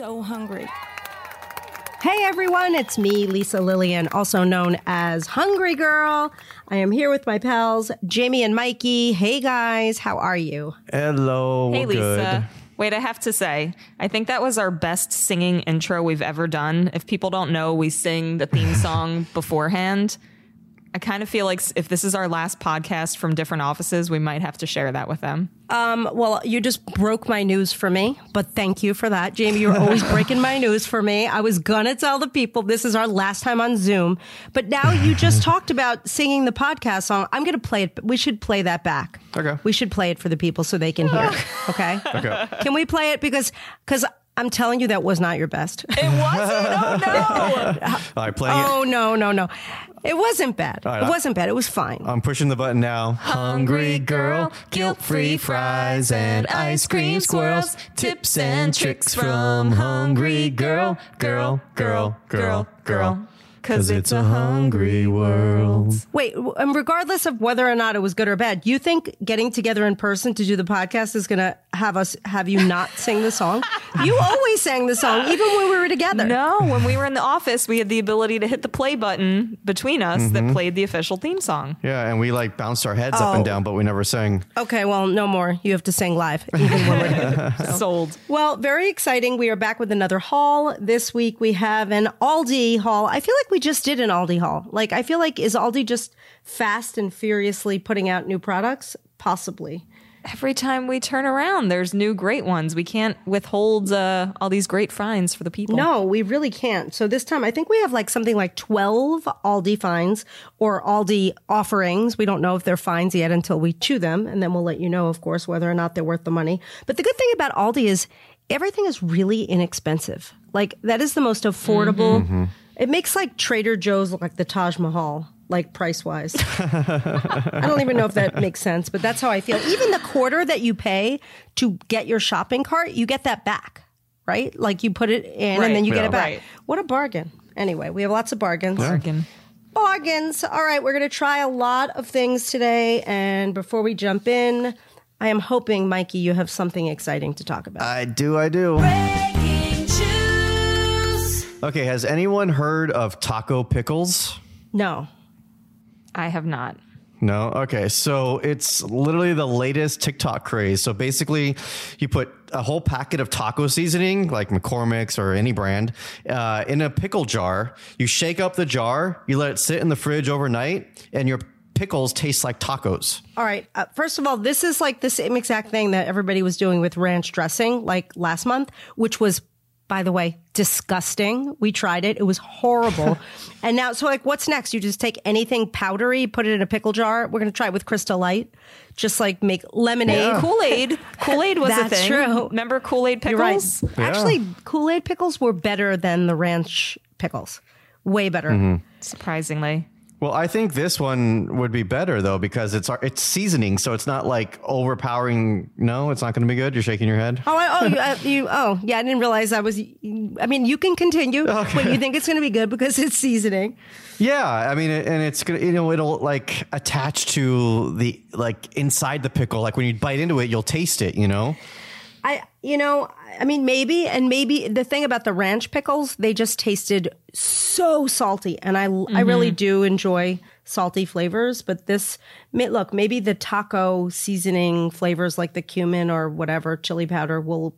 so hungry. Hey everyone, it's me, Lisa Lillien, also known as Hungry Girl. I am here with my pals, Jamie and Mikey. Hey guys, how are you? Hello. Hey, we're Lisa. Wait, I have to say, I think that was our best singing intro we've ever done. If people don't know, we sing the theme song beforehand. I kind of feel like if this is our last podcast from different offices, we might have to share that with them. Um, well, you just broke my news for me, but thank you for that. Jamie, you're always breaking my news for me. I was gonna tell the people this is our last time on Zoom, but now you just talked about singing the podcast song. I'm gonna play it. We should play that back. Okay. We should play it for the people so they can hear. Okay. Okay. Can we play it because because I'm telling you that was not your best. It wasn't. Oh no! All right, playing it. Oh no, no, no. It wasn't bad. right, it I- wasn't bad. It was fine. I'm pushing the button now. Hungry girl, guilt-free fries and ice cream squirrels, tips and tricks from hungry girl, girl, girl, girl, girl. Cause it's a hungry world. Wait, and regardless of whether or not it was good or bad, you think getting together in person to do the podcast is going to have us have you not sing the song? you always sang the song, even when we were together. No, when we were in the office, we had the ability to hit the play button between us Mm-hmm. that played the official theme song. Yeah, and we like bounced our heads up and Oh. down, but we never sang. Okay, well, no more. You have to sing live, even when we're together. Sold. Well, very exciting. We are back with another haul. This week we have an Aldi haul. I feel like we just did an Aldi haul. Like, I feel like, is Aldi just fast and furiously putting out new products? Possibly. Every time we turn around, there's new great ones. We can't withhold uh, all these great finds for the people. No, we really can't. So this time, I think we have like something like 12 Aldi finds or Aldi offerings. We don't know if they're fines yet until we chew them. And then we'll let you know, of course, whether or not they're worth the money. But the good thing about Aldi is everything is really inexpensive. Like that is the most affordable. It makes like Trader Joe's look like the Taj Mahal. Like price wise. I don't even know if that makes sense, but that's how I feel. Even the quarter that you pay to get your shopping cart, you get that back, right? Like you put it in Right. and then you get it back. Right. What a bargain. Anyway, we have lots of bargains. Bargain. Bargains. All right, we're going to try a lot of things today. And before we jump in, I am hoping, Mikey, you have something exciting to talk about. I do, I do. Okay, has anyone heard of taco pickles? no. I have not. No. Okay. So it's literally the latest TikTok craze. So basically, you put a whole packet of taco seasoning, like McCormick's or any brand, uh, in a pickle jar. You shake up the jar, you let it sit in the fridge overnight, and your pickles taste like tacos. All right. Uh, first of all, this is like the same exact thing that everybody was doing with ranch dressing like last month, which was, by the way, disgusting. We tried it. It was horrible. and now, so like, what's next? You just take anything powdery, put it in a pickle jar. We're going to try it with Crystal Light. Just like make lemonade. Kool Aid. Kool Aid was a thing. true. Remember Kool Aid You're right. pickles? Actually, Kool Aid pickles were better than the ranch pickles. Way better. Mm-hmm. Surprisingly. Well, I think this one would be better though because it's it's seasoning, so it's not like overpowering. No, it's not going to be good. You're shaking your head. Oh, I, oh, you, uh, you, oh, yeah. I didn't realize I was. I mean, you can continue, but you think it's going to be good because it's seasoning. Yeah, I mean, and it's gonna, you know, it'll like attach to the like inside the pickle. Like when you bite into it, you'll taste it. You know. I, you know, I mean, maybe, and maybe the thing about the ranch pickles, they just tasted so salty, and I, I mm-hmm. really do enjoy salty flavors. But this, may, look, maybe the taco seasoning flavors like the cumin or whatever chili powder will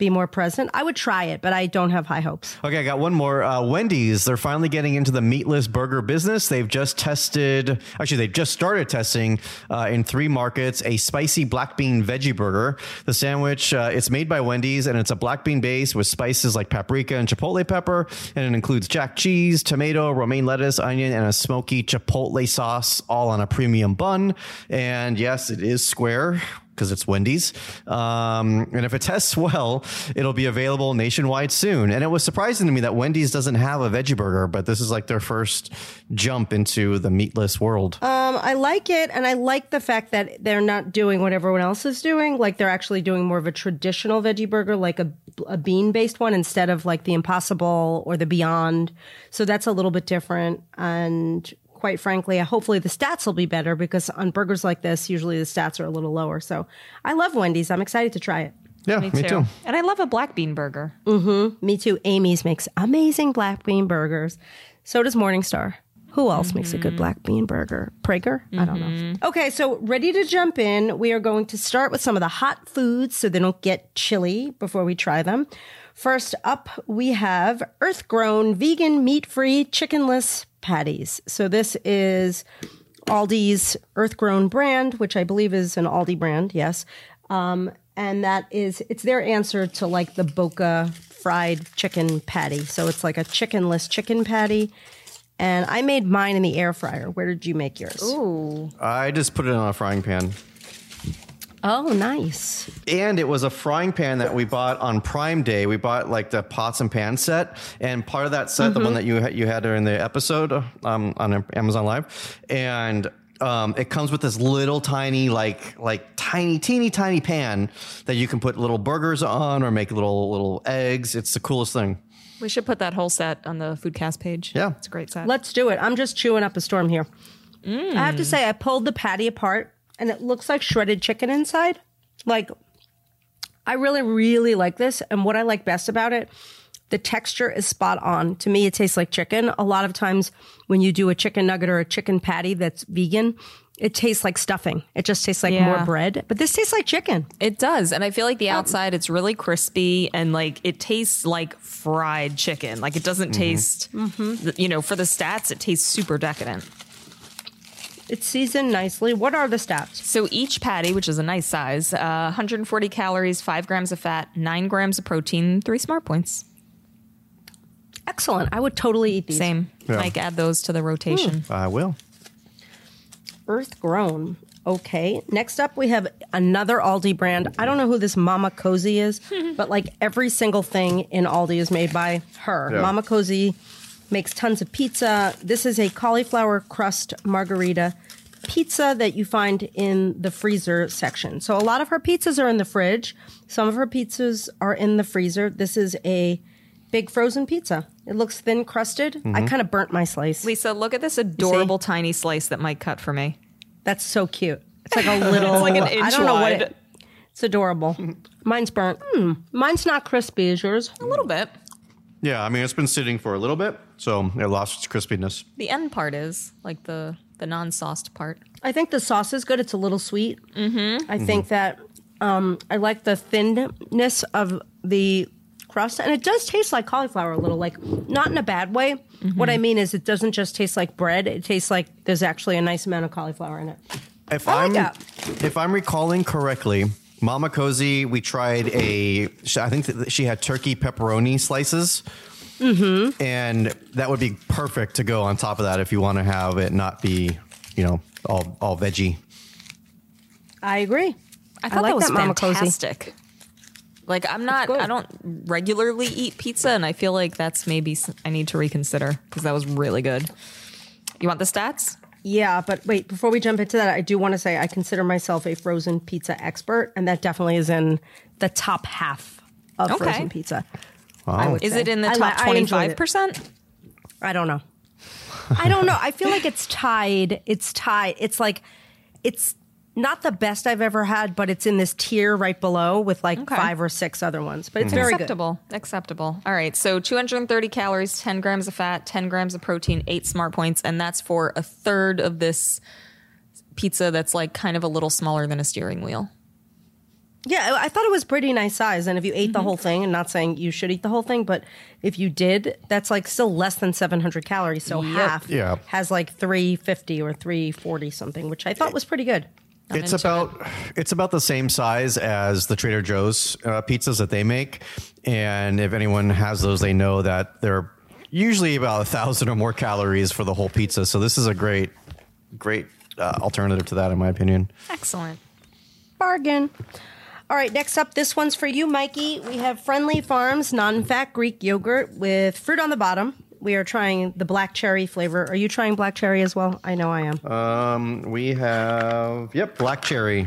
be more present. I would try it, but I don't have high hopes. Okay, I got one more. Uh, Wendy's, they're finally getting into the meatless burger business. They've just tested, actually, they've just started testing uh, in three markets a spicy black bean veggie burger. The sandwich, uh, it's made by Wendy's and it's a black bean base with spices like paprika and chipotle pepper. And it includes jack cheese, tomato, romaine lettuce, onion, and a smoky chipotle sauce, all on a premium bun. And yes, it is square because it's Wendy's. Um, and if it tests well, it'll be available nationwide soon. And it was surprising to me that Wendy's doesn't have a veggie burger, but this is like their first jump into the meatless world. Um, I like it, and I like the fact that they're not doing what everyone else is doing. Like they're actually doing more of a traditional veggie burger, like a, a bean based one, instead of like the Impossible or the Beyond. So that's a little bit different. And quite frankly, uh, hopefully the stats will be better because on burgers like this, usually the stats are a little lower. So I love Wendy's. I'm excited to try it. Yeah, Me, me, too. too. And I love a black bean burger. Mm-hmm. Me too. Amy's makes amazing black bean burgers. So does Morningstar. Who else makes a good mm-hmm. black bean burger? Praeger? I don't know. Mm-hmm. Okay, so ready to jump in. We are going to start with some of the hot foods so they don't get chilly before we try them. First up, we have earth grown, vegan, meat free, chickenless patties. So this is Aldi's earth grown brand, which I believe is an Aldi brand, yes. Um, and that is, it's their answer to like the Boca fried chicken patty. So it's like a chickenless chicken patty. And I made mine in the air fryer. Where did you make yours? Ooh. I just put it on a frying pan. Oh, nice. And it was a frying pan that we bought on Prime Day. We bought like the pots and pan set, and part of that set, the one that you ha- you had during the episode um, on Amazon Live, and um, it comes with this little tiny like like tiny teeny tiny pan that you can put little burgers on or make little little eggs. It's the coolest thing. We should put that whole set on the Foodcast page. Yeah. It's a great set. Let's do it. I'm just chewing up a storm here. I have to say, I pulled the patty apart and it looks like shredded chicken inside. Like, I really, really like this. And what I like best about it, the texture is spot on. To me, it tastes like chicken. A lot of times when you do a chicken nugget or a chicken patty that's vegan, it tastes like stuffing. It just tastes like Yeah. more bread. But this tastes like chicken. It does. And I feel like the outside, it's really crispy and like it tastes like fried chicken. Like it doesn't mm-hmm. taste, mm-hmm. you know, for the stats, it tastes super decadent. It's seasoned nicely. What are the stats? So each patty, which is a nice size, uh, 140 calories, five grams of fat, nine grams of protein, three smart points. Excellent. I would totally eat these. Same. Yeah. Mike, add those to the rotation. I will. Earth grown. Okay. Next up, we have another Aldi brand. I don't know who this Mama Cozzi is, but like every single thing in Aldi is made by her. Yeah. Mama Cozzi makes tons of pizza. This is a cauliflower crust margarita pizza that you find in the freezer section. So a lot of her pizzas are in the fridge. Some of her pizzas are in the freezer. This is a big frozen pizza. It looks thin crusted. I kind of burnt my slice. Lisa, look at this adorable tiny slice that Mike cut for me. That's so cute. It's like a little. it's like an I inch don't know what wide. it. It's adorable. Mine's burnt. Hmm. Mine's not crispy. as yours? A little bit. Yeah, I mean it's been sitting for a little bit, so it lost its crispiness. The end part is like the the non-sauced part. I think the sauce is good. It's a little sweet. Mm-hmm. I think that um, I like the thinness of the crust, and it does taste like cauliflower a little. Like not in a bad way. What I mean is, it doesn't just taste like bread. It tastes like there's actually a nice amount of cauliflower in it. If I like am that. if I'm recalling correctly, Mama Cozzi, we tried a. I think that she had turkey pepperoni slices. Mm-hmm. And that would be perfect to go on top of that if you want to have it not be, you know, all all veggie. I agree. I thought like that was that, Mama Cozzi. fantastic. Like I'm not. I don't regularly eat pizza, and I feel like that's maybe I need to reconsider because that was really good. You want the stats? Yeah, but wait, before we jump into that, I do want to say I consider myself a frozen pizza expert, and that definitely is in the top half of Okay. frozen pizza. I would Is say. it in the I top I twenty enjoyed five it. percent? I don't know. I don't know. I feel like it's tied. It's tied. It's like it's not the best I've ever had, but it's in this tier right below with like Okay. five or six other ones. But it's mm-hmm. very good. Acceptable. Acceptable. All right. So 230 calories, 10 grams of fat, 10 grams of protein, eight smart points, and that's for a third of this pizza that's like kind of a little smaller than a steering wheel. Yeah, I I thought it was pretty nice size. And if you ate Mm-hmm. the whole thing, and not saying you should eat the whole thing, but if you did, that's like still less than 700 calories. So half Yeah. has like 350 or 340 something, which I thought was pretty good. it's into about it's about the same size as the Trader Joe's uh, pizzas that they make, and if anyone has those, they know that they're usually about a thousand or more calories for the whole pizza. So this is a great, great uh, alternative to that, in my opinion. Excellent. Bargain. All right, next up, this one's for you, Mikey. We have Friendly Farms non fat Greek yogurt with fruit on the bottom. We are trying the black cherry flavor. Are you trying black cherry as well? I know I am. Um, we have yep, black cherry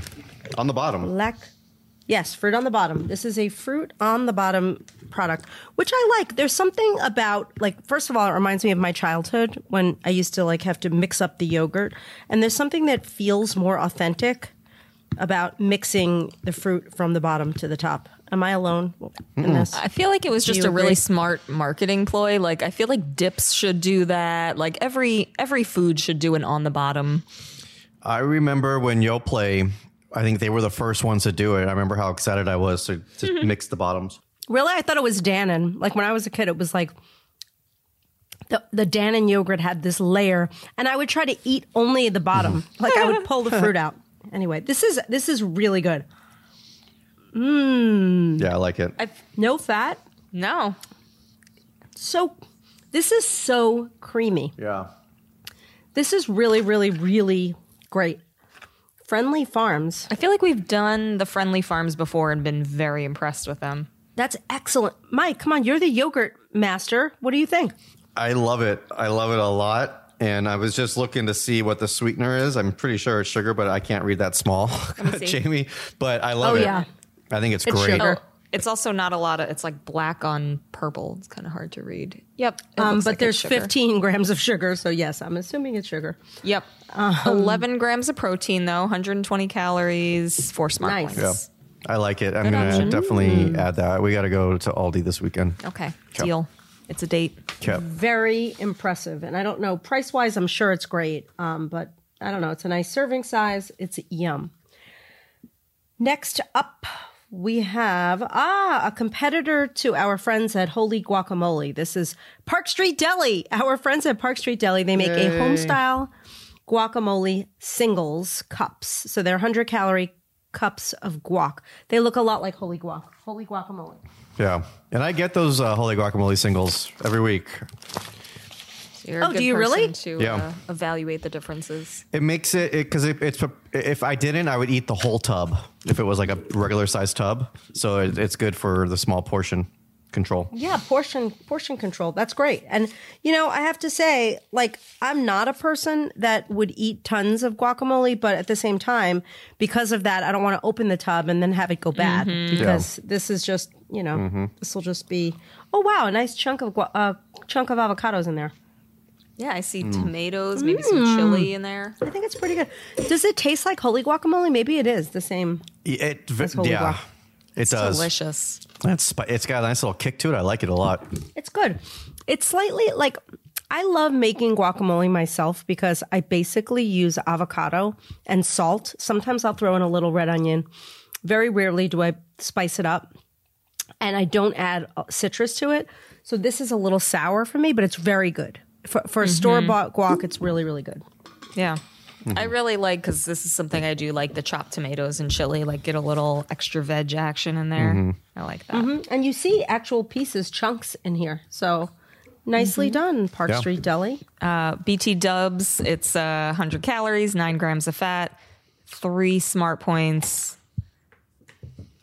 on the bottom. Black. Yes, fruit on the bottom. This is a fruit on the bottom product, which I like. There's something about like first of all, it reminds me of my childhood when I used to like have to mix up the yogurt, and there's something that feels more authentic about mixing the fruit from the bottom to the top. Am I alone in this? I feel like it was just you a really smart marketing ploy. Like I feel like dips should do that. Like every every food should do an on the bottom. I remember when Yoplait, I think they were the first ones to do it. I remember how excited I was to, to mix the bottoms. Really, I thought it was Dannon. Like when I was a kid, it was like the the Dannon yogurt had this layer, and I would try to eat only the bottom. like I would pull the fruit out. Anyway, this is this is really good. Mmm. Yeah, I like it. No fat. No. So this is so creamy. yeah. This is really, really, really great. Friendly Farms. I feel like we've done the friendly farms before and been very impressed with them. That's excellent. Mike, come on, you're the yogurt master. What do you think? I love it. I love it a lot. And I was just looking to see what the sweetener is. I'm pretty sure it's sugar, but I can't read that small. Jamie. But I love Oh, it. yeah. I think it's, It's great. sugar. Oh, it's also not a lot of. It's like black on purple. It's kind of hard to read. Yep. Um, but like there's 15 grams of sugar, so yes, I'm assuming it's sugar. Yep. Um, 11 grams of protein though, 120 calories, four smart Nice. points. I like it. I'm Good going to option. definitely add that. We got to go to Aldi this weekend. Okay. Yep. Deal. It's a date. Yep. Very impressive. And I don't know, price wise, I'm sure it's great. Um, but I don't know, it's a nice serving size. It's yum. Next up, we have ah a competitor to our friends at Holy Guacamole. This is Park Street Deli. Our friends at Park Street Deli they make a home style guacamole singles cups. So they're 100 calorie cups of guac. They look a lot like Holy Guac. Holy Guacamole. Yeah. And I get those uh, Holy Guacamole singles every week. So you're a Oh, good do you really? person To Yeah. uh, evaluate the differences. It makes it because it, it's if I didn't, I would eat the whole tub if it was like a regular sized tub. So it, it's good for the small portion control. Yeah, portion portion control. That's great. And you know, I have to say, like, I'm not a person that would eat tons of guacamole, but at the same time, because of that, I don't want to open the tub and then have it go bad because this is just, you know, this will just be. Oh wow, a nice chunk of gua- uh, chunk of avocados in there. Yeah, I see Mm. tomatoes, maybe some chili in there. I think it's pretty good. Does it taste like holy guacamole? Maybe it is the same. It, That's Holy yeah, Guac. it does. It's delicious. It's spi- it's got a nice little kick to it. I like it a lot. It's good. It's slightly like I love making guacamole myself because I basically use avocado and salt. Sometimes I'll throw in a little red onion. Very rarely do I spice it up. And I don't add uh, citrus to it. So this is a little sour for me, but it's very good. For, for a store bought guac, it's really, really good. Yeah. Mm-hmm. I really like because this is something I do like the chopped tomatoes and chili, like get a little extra veg action in there. Mm-hmm. I like that. And you see actual pieces, chunks in here. So nicely done, Park Yeah. Street Deli. Uh, BT Dubs, it's uh, 100 calories, nine grams of fat, three smart points.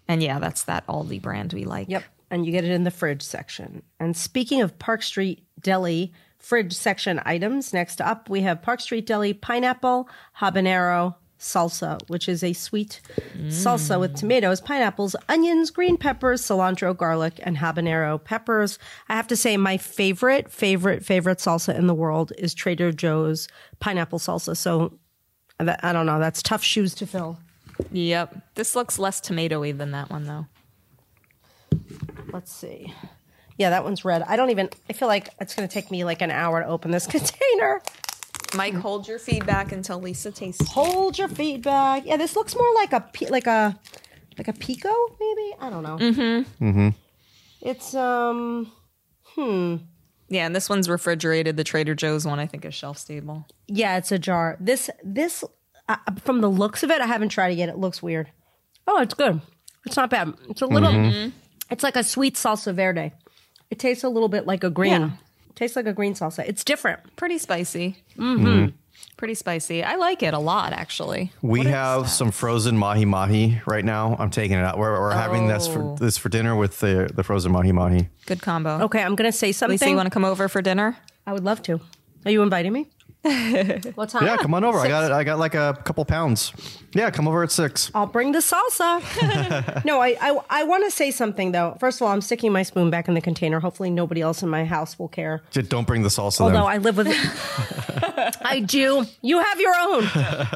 And yeah, that's that Aldi brand we like. Yep. And you get it in the fridge section. And speaking of Park Street Deli fridge section items, next up we have Park Street Deli pineapple habanero salsa, which is a sweet salsa with tomatoes, pineapples, onions, green peppers, cilantro, garlic, and habanero peppers. I have to say, my favorite, favorite, favorite salsa in the world is Trader Joe's pineapple salsa. So I don't know. That's tough shoes to fill. Yep. This looks less tomatoey than that one, though. Let's see. Yeah, that one's red. I don't even. I feel like it's going to take me like an hour to open this container. Mike, hold your feedback until Lisa tastes. Hold your feedback. Yeah, this looks more like a like a like a pico, maybe. I don't know. Mm-hmm. Mm-hmm. It's um. Hmm. Yeah, and this one's refrigerated. The Trader Joe's one, I think, is shelf stable. Yeah, it's a jar. This this uh, from the looks of it, I haven't tried it yet. It looks weird. Oh, it's good. It's not bad. It's a little. Mm-hmm. It's like a sweet salsa verde. It tastes a little bit like a green. Yeah. It tastes like a green salsa. It's different. Pretty spicy. Mm-hmm. Pretty spicy. I like it a lot, actually. We What is have some frozen mahi mahi right now. I'm taking it out. We're, we're having this for Oh. this for dinner with the the frozen mahi mahi. good combo. Okay, I'm going to say something. Lisa, you want to come over for dinner? I would love to. Are you inviting me? what time? Yeah, come on over. I got it. I got like a couple pounds. Yeah, come over at six. I'll bring the salsa. no, I I, I want to say something though. First of all, I'm sticking my spoon back in the container. Hopefully, nobody else in my house will care. Just don't bring the salsa. Although then. I live with, I do. You have your own.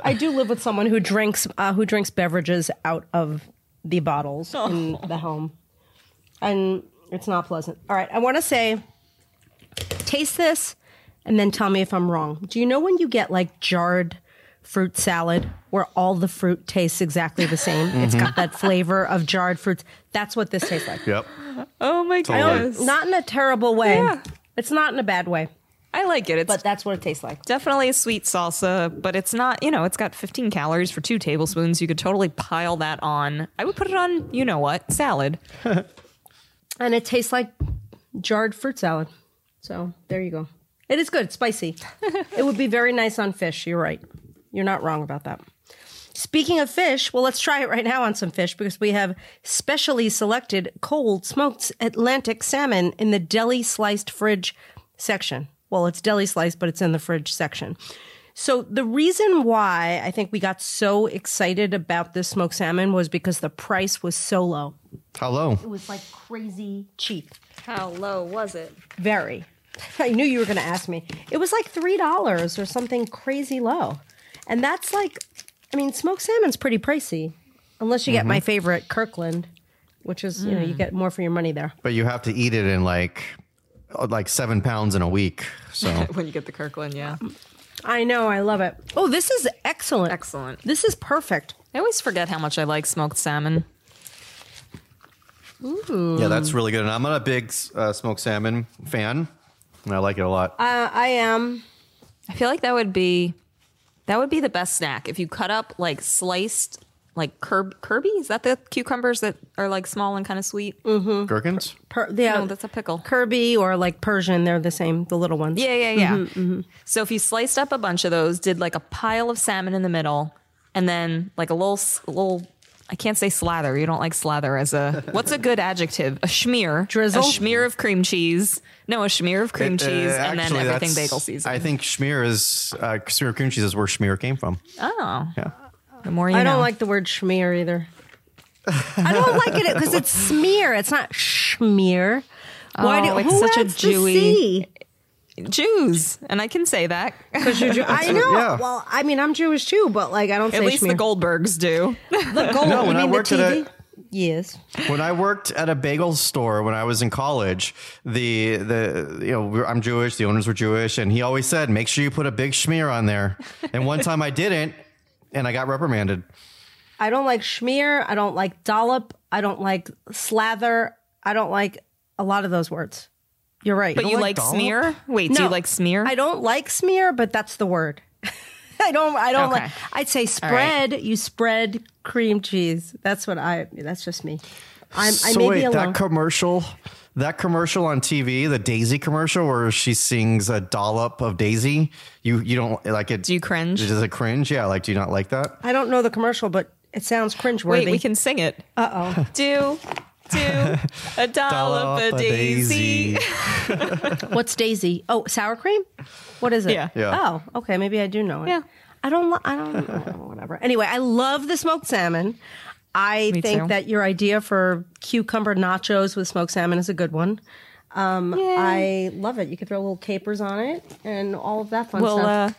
I do live with someone who drinks uh, who drinks beverages out of the bottles in the home. and it's not pleasant. All right, I want to say, taste this, and then tell me if I'm wrong. Do you know when you get like jarred fruit salad where all the fruit tastes exactly the same? It's got that flavor of jarred fruits. That's what this tastes like. Yep. Oh my Totally. goodness. Not in a terrible way. Yeah. It's not in a bad way, I like it. It's but that's what it tastes like. definitely a sweet salsa, but it's not, you know, it's got 15 calories for two tablespoons. You could totally pile that on. I would put it on, you know what, salad. And it tastes like jarred fruit salad. So there you go. It is good, spicy. it would be very nice on fish. You're right. You're not wrong about that. Speaking of fish, well, let's try it right now on some fish because we have specially selected cold smoked Atlantic salmon in the deli sliced fridge section. Well, it's deli sliced, but it's in the fridge section. So the reason why I think we got so excited about this smoked salmon was because the price was so low. How low? It was like crazy cheap. How low was it? Very. I knew you were going to ask me. It was like $3 or something crazy low. And that's like, I mean, smoked salmon's pretty pricey. Unless you get my favorite, Kirkland, which is, you know, you get more for your money there. But you have to eat it in like uh, like seven pounds in a week. So When you get the Kirkland, yeah. I know. I love it. Oh, this is excellent. Excellent. This is perfect. I always forget how much I like smoked salmon. Ooh. Yeah, that's really good. And I'm not a big uh, smoked salmon fan. And I like it a lot. Uh, I am. I feel like that would be that would be the best snack if you cut up like sliced like curb Kirby. Is that the cucumbers that are like small and kind of sweet? Mm-hmm. Gherkins? Per, yeah, No, that's a pickle. Kirby or like Persian. They're the same, the little ones. Yeah, yeah, yeah. Mm-hmm, mm-hmm. So if you sliced up a bunch of those, did like a pile of salmon in the middle, and then like a little, little. I can't say slather. You don't like slather as a what's a good adjective? A schmear, Drizzle? a schmear of cream cheese. No, a schmear of cream Uh, cheese, and then actually, everything that's- bagel season. I think schmear is uh, schmear cream cheese is where schmear came from. oh, Yeah. the more you I know. don't like the word schmear either. I don't like it because it's smear. It's not schmear. Why Oh, do, it's who such a adds the Jewy- C? Jews, and I can say that. Because you're Jew- I know. Yeah. Well, I mean, I'm Jewish too, but like I don't At say least the. Goldbergs do. The gold. No, you when I mean the worked at a- Yes. When I worked at a bagel store when I was in college, the the you know I'm Jewish, the owners were Jewish, and he always said, "Make sure you put a big schmear on there." And one time I didn't, and I got reprimanded. I don't like schmear. I don't like dollop. I don't like slather. I don't like a lot of those words. You're right. But you like, dollop? smear? Wait, do No, you like smear? I don't like smear, but that's the word. I don't. I don't Okay. like. I'd say spread. You spread cream cheese. That's what I. That's just me. I'm. I so may wait, be alone. that commercial, that commercial on TV, the Daisy commercial where she sings a dollop of Daisy. You you don't like it? Do you cringe? Does it cringe? Yeah, like do you not like that? I don't know the commercial, but it sounds cringeworthy. Wait, we can sing it. Uh oh. Do, do a dollop of a daisy. What's Daisy? Oh, sour cream. What is it? Yeah. Yeah. Oh, okay. Maybe I do know it. Yeah. I don't. li- I don't. I don't whatever. Anyway, I love the smoked salmon. I Me think too. that your idea for cucumber nachos with smoked salmon is a good one. Um, I love it. You could throw little capers on it and all of that fun We'll stuff. uh,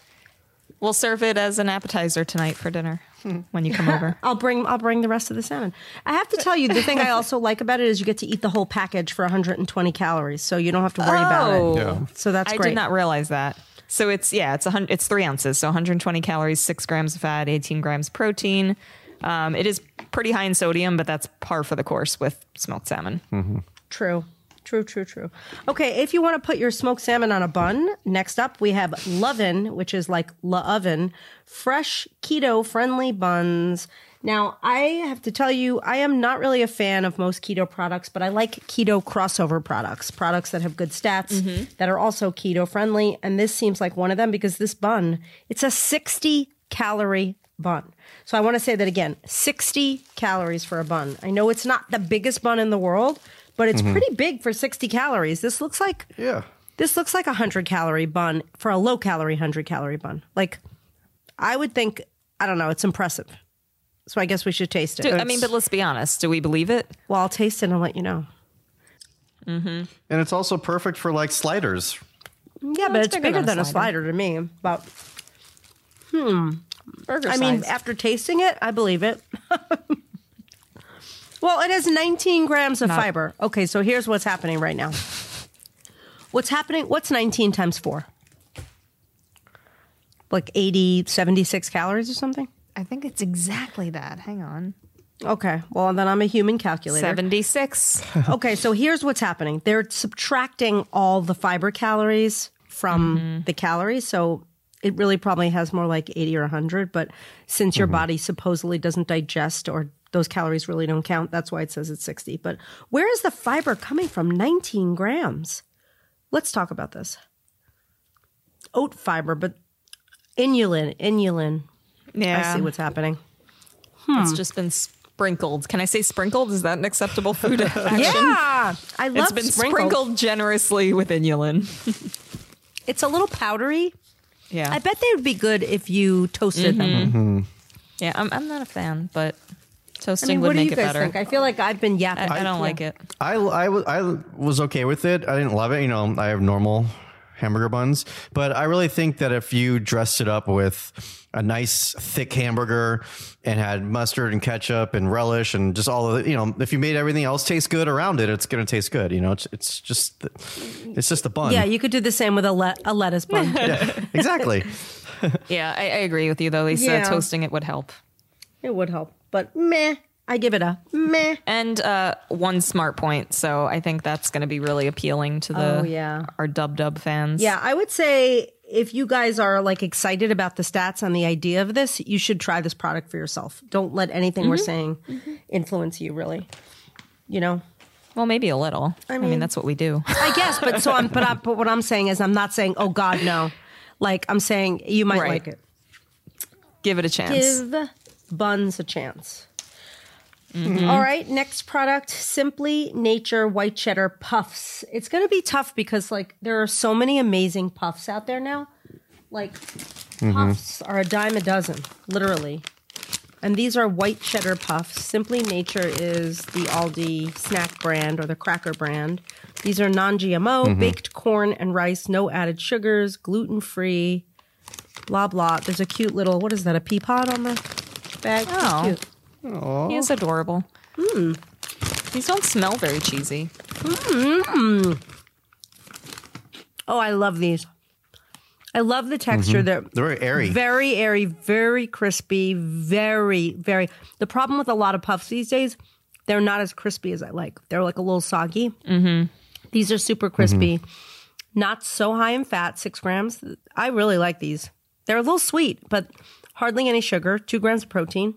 we'll serve it as an appetizer tonight for dinner when you come over. I'll bring I'll bring the rest of the salmon. I have to tell you, the thing I also like about it is you get to eat the whole package for 120 calories, so you don't have to worry about it. Yeah. So that's great. I great. did not realize that. So it's yeah, it's a hundred. It's three ounces, so 120 calories, six grams of fat, 18 grams of protein. Um, it is pretty high in sodium, but that's par for the course with smoked salmon. Mm-hmm. True. True, true, true. Okay, if you want to put your smoked salmon on a bun, next up we have L'oven, which is like La Oven, fresh keto friendly buns. Now, I have to tell you, I am not really a fan of most keto products, but I like keto crossover products, products that have good stats mm-hmm. that are also keto friendly. And this seems like one of them because this bun, it's a 60 calorie bun. So I want to say that again 60 calories for a bun. I know it's not the biggest bun in the world, but it's pretty big for 60 calories. This looks like Yeah. this looks like a 100 calorie bun for a low calorie 100 calorie bun. Like I would think I don't know, it's impressive. So I guess we should taste it. Do- I mean, but let's be honest. Do we believe it? well, I'll taste it and I'll let you know. And it's also perfect for like sliders. Yeah, but it's, bigger, than, a slider to me. But hmm, Burger I mean, after tasting it, I believe it. Well, it has 19 grams of fiber. Okay, so here's what's happening right now. What's happening? What's 19 times 4? Like 80, 76 calories or something? I think it's exactly that. Hang on. Okay, well, then I'm a human calculator. 76. Okay, so here's what's happening. They're subtracting all the fiber calories from mm-hmm. the calories. So it really probably has more like 80 or 100. But since your mm-hmm. body supposedly doesn't digest or those calories really don't count, that's why it says it's 60. But where is the fiber coming from? 19 grams. Let's talk about this. Oat fiber, but inulin, inulin. Yeah. I see what's happening. It's just been sprinkled. Can I say sprinkled? Is that an acceptable food action? Yeah, I love It's been sprinkled generously with inulin. It's a little powdery. Yeah. I bet they would be good if you toasted Mm-hmm. them. yeah, I'm, I'm not a fan, but I mean, would what do make you it guys better. think? I feel like I've been yapping. I, I don't like it. I, I, was- I was okay with it. I didn't love it. You know, I have normal hamburger buns, but I really think that if you dressed it up with a nice thick hamburger and had mustard and ketchup and relish and just all of the, you know, if you made everything else taste good around it, it's going to taste good. You know, it's, it's just, the, it's just a bun. Yeah, you could do the same with a, le- a lettuce bun. exactly. Yeah, I, I agree with you though, Lisa. Yeah. Toasting it would help. it would help, but meh. I give it a meh. And uh, one smart point. So I think that's going to be really appealing to the Oh, yeah. our dub dub fans. Yeah, I would say if you guys are like excited about the stats and the idea of this, you should try this product for yourself. Don't let anything we're saying influence you. Really, you know. Well, maybe a little. I mean, mean- that's what we do. I guess, but so I'm. But, I, but what I'm saying is, I'm not saying, oh God, no. Like I'm saying, you might Right. like it. Give it a chance. Give buns a chance. Mm-hmm. All right, next product Simply Nature White Cheddar Puffs. It's going to be tough because, like, there are so many amazing puffs out there now. Like, mm-hmm. puffs are a dime a dozen, literally. And these are white cheddar puffs. Simply Nature is the Aldi snack brand or the cracker brand. These are non GMO, mm-hmm. baked corn and rice, no added sugars, gluten free, blah, blah. There's a cute little, what is that, a pea pod on the bag? Oh. Cute. He is adorable. Hmm. These don't smell very cheesy. Hmm. Oh, I love these. I love the texture. Mm-hmm. They're They're very airy. very airy, very crispy, very, very. The problem with a lot of puffs these days, they're not as crispy as I like. They're like a little soggy. Mm-hmm. These are super crispy, mm-hmm. not so high in fat, six grams. I really like these. They're a little sweet, but hardly any sugar, two grams of protein.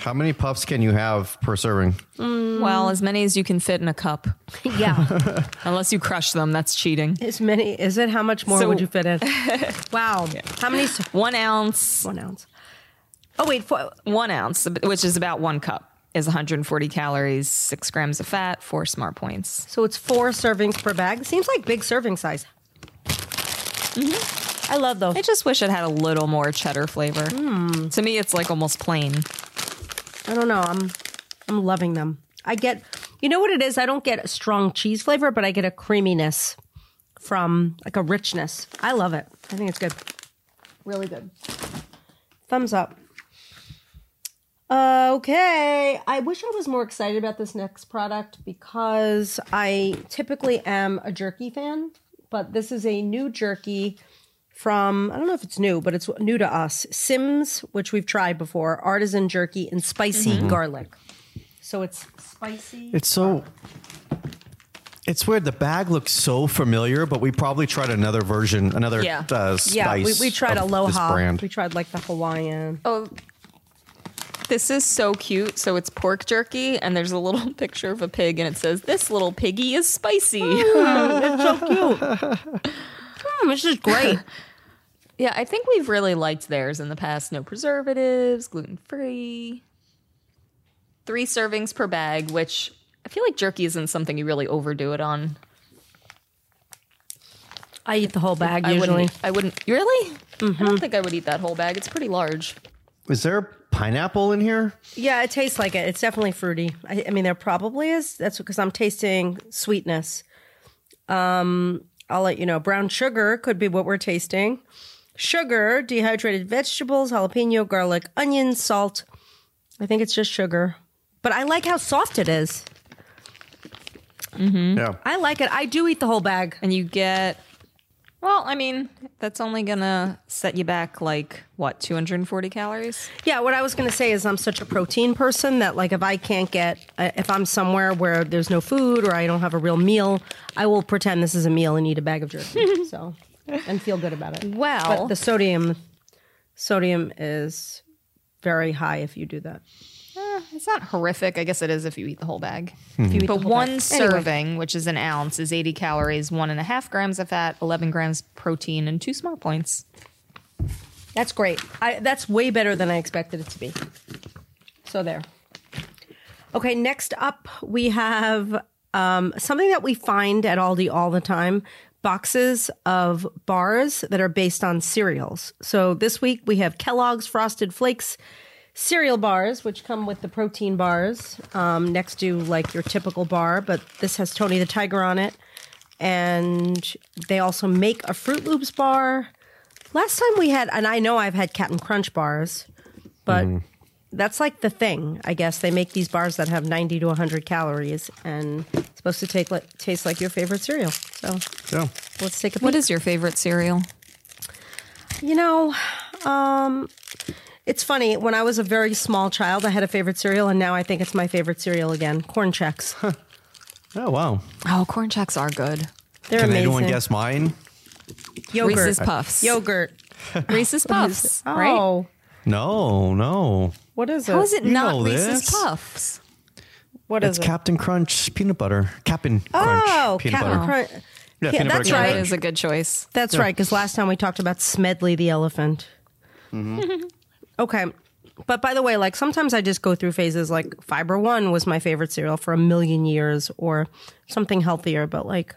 How many puffs can you have per serving? Mm. Well, as many as you can fit in a cup. Yeah. Unless you crush them, that's cheating. as many, is it? How much more So- would you fit in? Wow. How many? One ounce, One ounce. Oh, wait. Four, one ounce, which is about one cup, is 140 calories, six grams of fat, four smart points. So it's four servings per bag. Seems like big serving size. Mm-hmm. I love those. I just wish it had a little more cheddar flavor. Hmm. To me, it's like almost plain. I don't know. I'm I'm loving them. I get you know what it is? I don't get a strong cheese flavor, but I get a creaminess from like a richness. I love it. I think it's good. Really good. Thumbs up. Okay. I wish I was more excited about this next product because I typically am a jerky fan, but this is a new jerky from I don't know if it's new, but it's new to us. Simms, which we've tried before, artisan jerky and spicy garlic. So it's spicy. It's so. It's weird. The bag looks so familiar, but we probably tried another version, another Yeah. uh, spice. yeah, we, we tried of This Aloha. brand. We tried like the Hawaiian. Oh, this is so cute. So it's pork jerky, and there's a little picture of a pig, and it says, This little piggy is spicy. It's so cute. Hmm, this is great. yeah, I think we've really liked theirs in the past. No preservatives, gluten free. Three servings per bag, which I feel like jerky isn't something you really overdo it on. I eat the whole bag I usually. wouldn't. I wouldn't. Really? I don't think I would eat that whole bag. It's pretty large. Is there pineapple in here? Yeah, it tastes like it. It's definitely fruity. I, I mean, there probably is. That's because I'm tasting sweetness. Um, I'll let you know. Brown sugar could be what we're tasting. Sugar, dehydrated vegetables, jalapeno, garlic, onion, salt. I think it's just sugar. but I like how soft it is. Yeah. I like it. I do eat the whole bag. and you get well i mean that's only gonna set you back like what 240 calories Yeah, what I was going to say is I'm such a protein person that like if I can't get uh, if I'm somewhere where there's no food or I don't have a real meal, I will pretend this is a meal and eat a bag of jerky. so and feel good about it. Well- but the sodium sodium is very high if you do that. it's not horrific i guess it is if you eat the whole bag If you eat but one bag. Anyway. serving which is an ounce is 80 calories one and a half grams of fat 11 grams protein and two smart points That's great. I, that's way better than I expected it to be. So there. Okay, next up we have um, something that we find at Aldi all the time boxes of bars that are based on cereals. So this week we have Kellogg's Frosted Flakes cereal bars, which come with the protein bars um, next to like your typical bar, but this has Tony the Tiger on it. And they also make a Froot Loops bar. Last time we had, and I know I've had Captain Crunch bars, but that's like the thing. I guess they make these bars that have 90 to 100 calories and it's supposed to take like, taste like your favorite cereal. So Yeah. let's take a what peek. is your favorite cereal You know, um, it's funny. When I was a very small child, I had a favorite cereal, and now I think it's my favorite cereal again. Corn Chex. Oh wow. oh corn Chex are good They're Can amazing. anyone guess mine? Yogurt. reese's puffs Yogurt. reese's puffs Oh, right No, no. what is it? how is it You not reese's this. puffs What is It's it? Captain Crunch peanut butter. Captain Crunch oh, peanut Captain butter. Crunch. Yeah, Yeah, that's right. that crunch. is a good choice That's right, because last time we talked about Smedley the elephant. okay. But by the way, like sometimes I just go through phases like Fiber One was my favorite cereal for a million years or something healthier, but like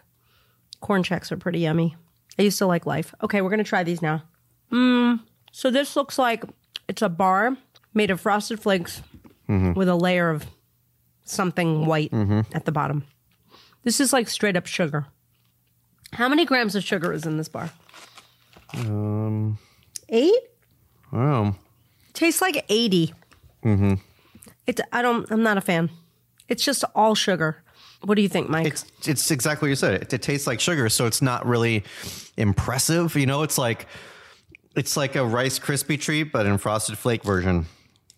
corn Chex are pretty yummy. I used to like life. Okay, we're going to try these now. Mm, so this looks like it's a bar made of frosted flakes with a layer of something white at the bottom. This is like straight up sugar. How many grams of sugar is in this bar? Um, eight. Oh. Tastes like 80 Mm-hmm. It's. I don't. I'm not a fan. It's just all sugar. What do you think, Mike? It's it's exactly what you said. It, it tastes like sugar, so it's not really impressive. You know, it's like it's like a Rice Krispie treat, but in frosted flake version.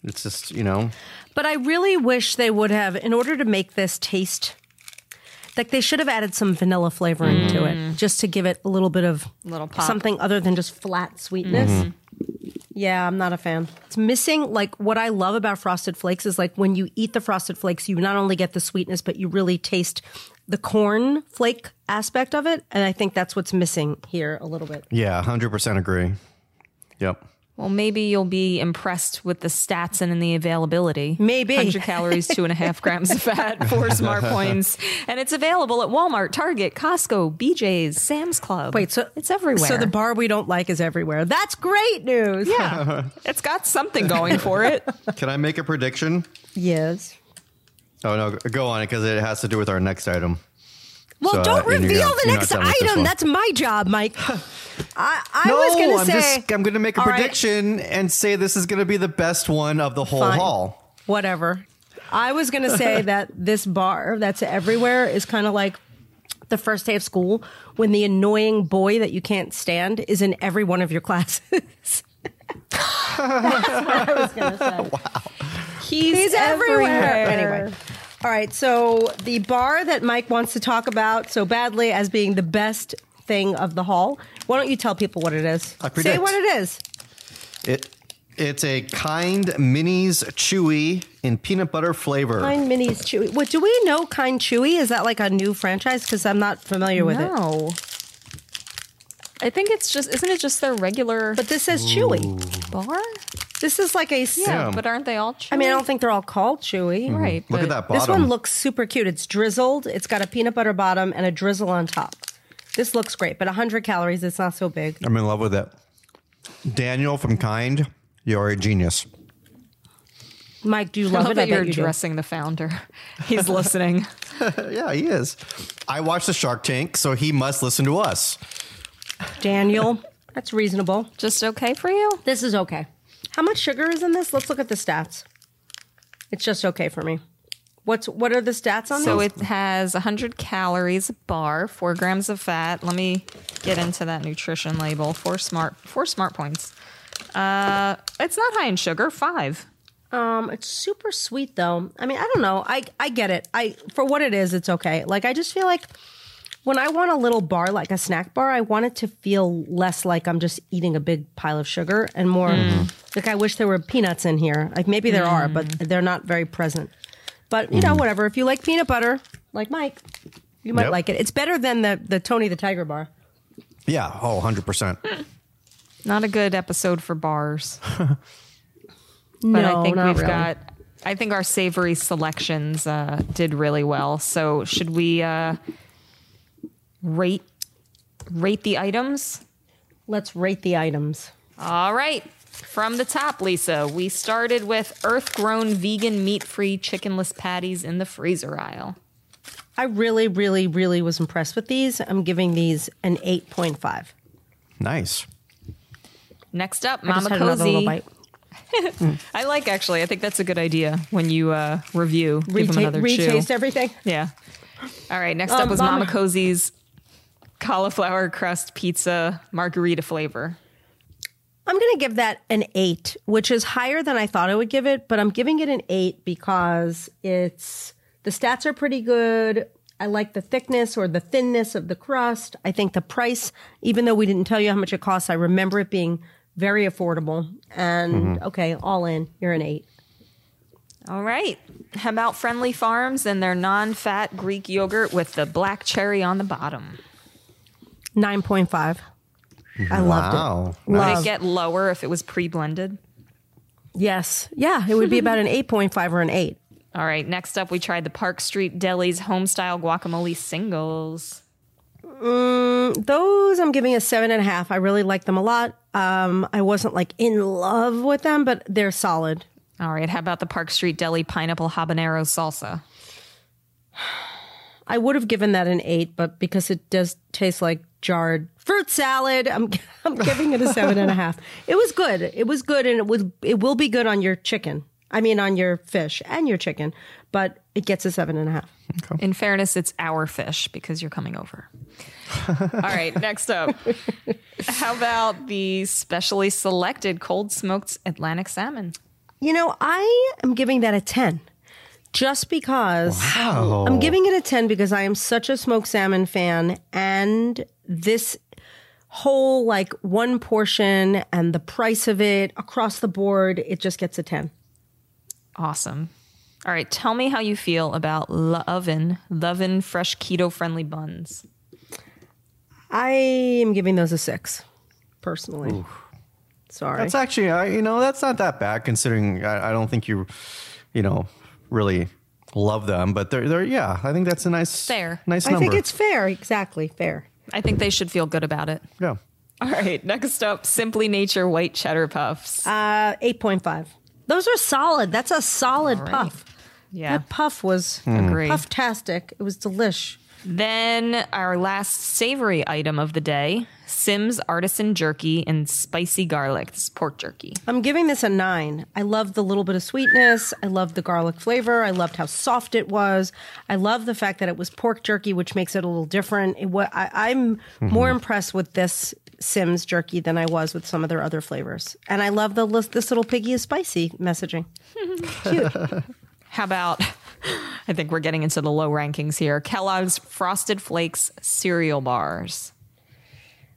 It's just you know, but I really wish they would have, in order to make this taste, like they should have added some vanilla flavoring to it, mm. just to give it a little bit of Little pop. something other than just flat sweetness. Mm-hmm. Yeah, I'm not a fan. It's missing like what I love about frosted flakes is like when you eat the frosted flakes, you not only get the sweetness, but you really taste the corn flake aspect of it. And I think that's what's missing here a little bit. yeah, hundred percent agree. Yep. Well, maybe you'll be impressed with the stats and in the availability. Maybe. 100 calories, two and a half grams of fat, four smart points. And it's available at Walmart, Target, Costco, BJ's, Sam's Club. Wait, so it's everywhere. So the bar we don't like is everywhere. That's great news. yeah, it's got something going for it. Can I make a prediction? Yes. Oh no, go on it because it has to do with our next item. Well, So, uh, don't and you're reveal the next done with this item. That's my job, Mike. I, I no, was going to I'm say. just I'm going to make a All right, prediction and say this is going to be the best one of the whole Fine. haul. whatever. I was going to say that this bar that's everywhere is kind of like the first day of school when the annoying boy that you can't stand is in every one of your classes. that's what I was going to say. He's, He's everywhere. Anyway. All right. So the bar that Mike wants to talk about so badly as being the best thing of the haul. Why don't you tell people what it is? I Say what it is. It it's a kind minis chewy in peanut butter flavor. Kind Minis Chewy. What do we know? Kind Chewy is that like a new franchise? Because I'm not familiar with it. No. I think it's just, isn't it just their regular But this says Chewy. bar? This is like a. Yeah, Yeah. but aren't they all chewy? I mean, I don't think they're all called Chewy. Mm-hmm. Right. Look at that bottom. This one looks super cute. It's drizzled. It's got a peanut butter bottom and a drizzle on top. This looks great, but 100 calories. It's not so big. I'm in love with it. Daniel from Kind, you're a genius. Mike, do you I love love it? I that you're bet you do. addressing the founder. He's listening. Yeah, he is. I watched the Shark Tank, so he must listen to us. Daniel, that's reasonable. Just okay for you? This is okay. How much sugar is in this? Let's look at the stats. It's just okay for me. What's what are the stats on So this? it has 100 calories a bar, four grams of fat. Let me get into that nutrition label. Four smart, four smart points. Uh, it's not high in sugar. Five. Um, it's super sweet though. I mean, I don't know. I I get it. I for what it is, it's okay. Like I just feel like when I want a little bar, like a snack bar, I want it to feel less like I'm just eating a big pile of sugar and more like I wish there were peanuts in here. Like maybe there are, but they're not very present. But you know, whatever. If you like peanut butter, like Mike, you might Yep. like it. It's better than the the Tony the Tiger bar. Yeah. Oh, 100%. Not a good episode for bars. But no, I think not we've really. got. I think our savory selections uh, did really well. So should we uh, rate rate the items? Let's rate the items. All right. From the top, Lisa, we started with earth grown vegan meat free chickenless patties in the freezer aisle. I really, really, really was impressed with these. I'm giving these an eight point five. Nice. Next up, I Mama just had another little Cozzi. bite. I like actually. I think that's a good idea when you uh, review. give them Reta- another chew. retaste everything. Yeah. All right. Next up Um, was Mama- Mama Cozzi's cauliflower crust pizza margherita flavor. I'm going to give that an eight, which is higher than I thought I would give it, but I'm giving it an eight because it's the stats are pretty good. I like the thickness or the thinness of the crust. I think the price, even though we didn't tell you how much it costs, I remember it being very affordable. And mm-hmm. okay, all in, you're an eight. All right. How about Friendly Farms and their non fat Greek yogurt with the black cherry on the bottom? 9.5. I loved Wow. it. Would Love. it get lower if it was pre blended? yes. Yeah, it would be about an 8.5 or an 8. All right. Next up, we tried the Park Street Deli's homestyle guacamole singles. Those I'm giving a seven and a half. I really like them a lot. Um, I wasn't like in love with them, but they're solid. All right. How about the Park Street Deli pineapple habanero salsa? I would have given that an eight, but because it does taste like jarred fruit salad, I'm I'm giving it a seven and a half. It was good. It was good, and it was it will be good on your chicken. I mean, on your fish and your chicken, but it gets a seven and a half. In fairness, it's our fish because you're coming over. All right, next up. How about the specially selected cold smoked Atlantic salmon? You know, I am giving that a 10 just because Wow. I'm giving it a 10 because I am such a smoked salmon fan and this whole like one portion and the price of it across the board, it just gets a 10. Awesome. All right, tell me how you feel about La Oven, L'oven fresh keto friendly buns. I am giving those a 6 personally. Sorry. That's actually, uh, you know, that's not that bad considering I, I don't think you, you know, really love them, but they're, they're, yeah, I think that's a nice, Fair. nice number. I think it's fair, exactly, fair. I think they should feel good about it. yeah. All right, next up, Simply Nature white cheddar puffs. Uh 8.5. Those are solid. That's a solid puff. yeah, That puff was agree. puff-tastic. It was delish. Then our last savory item of the day, Simms artisan jerky and spicy garlic. This pork jerky. I'm giving this a nine. I love the little bit of sweetness. I love the garlic flavor. I loved how soft it was. I love the fact that it was pork jerky, which makes it a little different. It, wa- I, I'm more mm-hmm. impressed with this Simms jerky than I was with some of their other flavors. And I love the lis- this little piggy is spicy messaging. How about, I think we're getting into the low rankings here, Kellogg's Frosted Flakes cereal bars.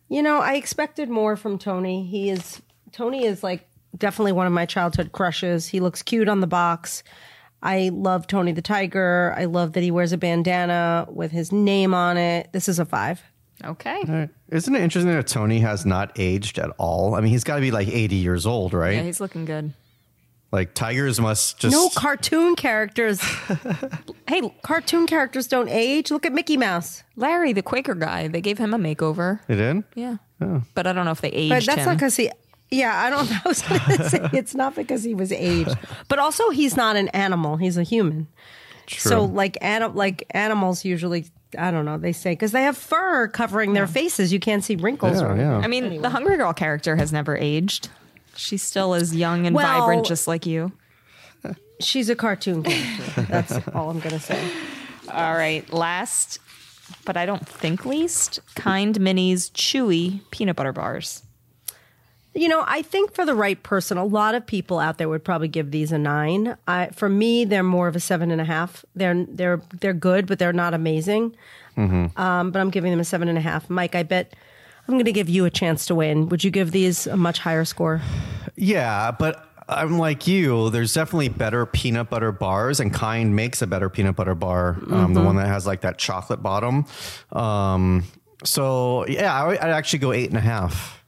You know, I expected more from Tony. He is Tony is like definitely one of my childhood crushes. He looks cute on the box. I love Tony the Tiger. I love that he wears a bandana with his name on it. This is a five. Okay. Isn't it interesting that Tony has not aged at all? I mean, he's got to be like 80 years old, right? Yeah, he's looking good. Like tigers must just. No cartoon characters. Hey, cartoon characters don't age. Look at Mickey Mouse. Larry, the Quaker guy, they gave him a makeover. They did? Yeah. Oh. But I don't know if they aged But that's him. not because he. Yeah, I don't. I was going to say it's not because he was aged, but also he's not an animal. He's a human. True. So like anim- like animals usually, I don't know. They say because they have fur covering their faces, you can't see wrinkles. Yeah, or yeah. I mean, the Hungry Girl character has never aged. She's still as young and Well- vibrant, just like you. She's a cartoon character. That's all I'm going to say. All right, last, but I don't think least, Kind Minis Chewy peanut butter bars. You know, I think for the right person, a lot of people out there would probably give these a nine. I, for me, they're more of a seven and a half. They're they're they're good, but they're not amazing. Um, but I'm giving them a seven and a half. Mike, I bet I'm going to give you a chance to win. Would you give these a much higher score? Yeah, but I'm like you. There's definitely better peanut butter bars, and Kind makes a better peanut butter bar. Um, The one that has like that chocolate bottom. Um, so yeah, I, would- I'd actually go eight and a half.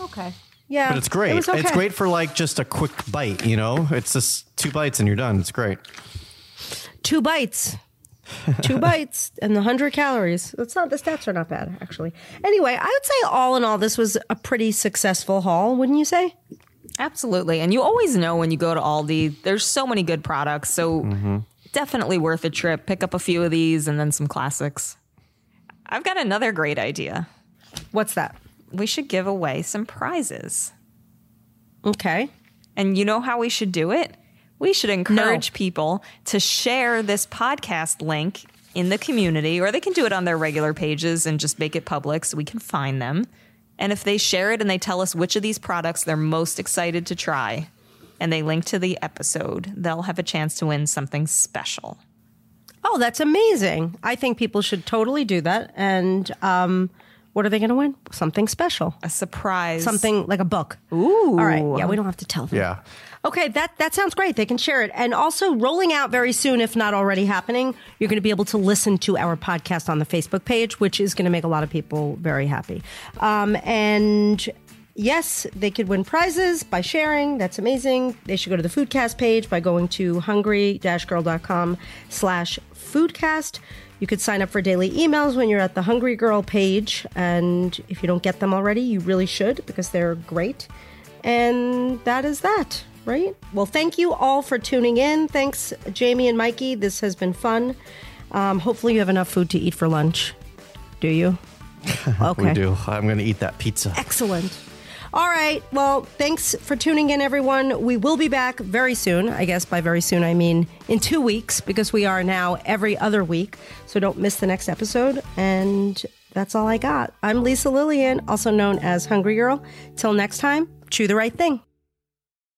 Okay. Yeah, But it's great. It okay. It's great for like just a quick bite. You know, it's just two bites and you're done. It's great. Two bites. Two bites and the hundred calories. That's not the stats are not bad actually. Anyway, I would say all in all, this was a pretty successful haul, wouldn't you say? Absolutely. And you always know when you go to Aldi, there's so many good products. So mm-hmm. definitely worth a trip. Pick up a few of these and then some classics. I've got another great idea. What's that? We should give away some prizes. Okay. And you know how we should do it? We should encourage people to share this podcast link in the community, or they can do it on their regular pages and just make it public so we can find them. And if they share it and they tell us which of these products they're most excited to try, and they link to the episode, they'll have a chance to win something special. Oh, that's amazing. I think people should totally do that. And um, what are they going to win? Something special. A surprise. Something like a book. Ooh. All right. Yeah, we don't have to tell them. Yeah. Okay, that that sounds great. They can share it. And also rolling out very soon, if not already happening, you're going to be able to listen to our podcast on the Facebook page, which is going to make a lot of people very happy. Um, and yes, they could win prizes by sharing. That's amazing. They should go to the Foodcast page by going to hungry-girl.com slash foodcast. You could sign up for daily emails when you're at the Hungry Girl page. And if you don't get them already, you really should because they're great. And that is that, right? Well, thank you all for tuning in. Thanks, Jamie and Mikey. This has been fun. Um, hopefully, you have enough food to eat for lunch. Do you? Okay. We do. I'm going to eat that pizza. Excellent. All right. Well, thanks for tuning in, everyone. We will be back very soon. I guess by very soon, I mean in two weeks, because we are now every other week. So don't miss the next episode. And that's all I got. I'm Lisa Lillien, also known as Hungry Girl. Till next time, chew the right thing.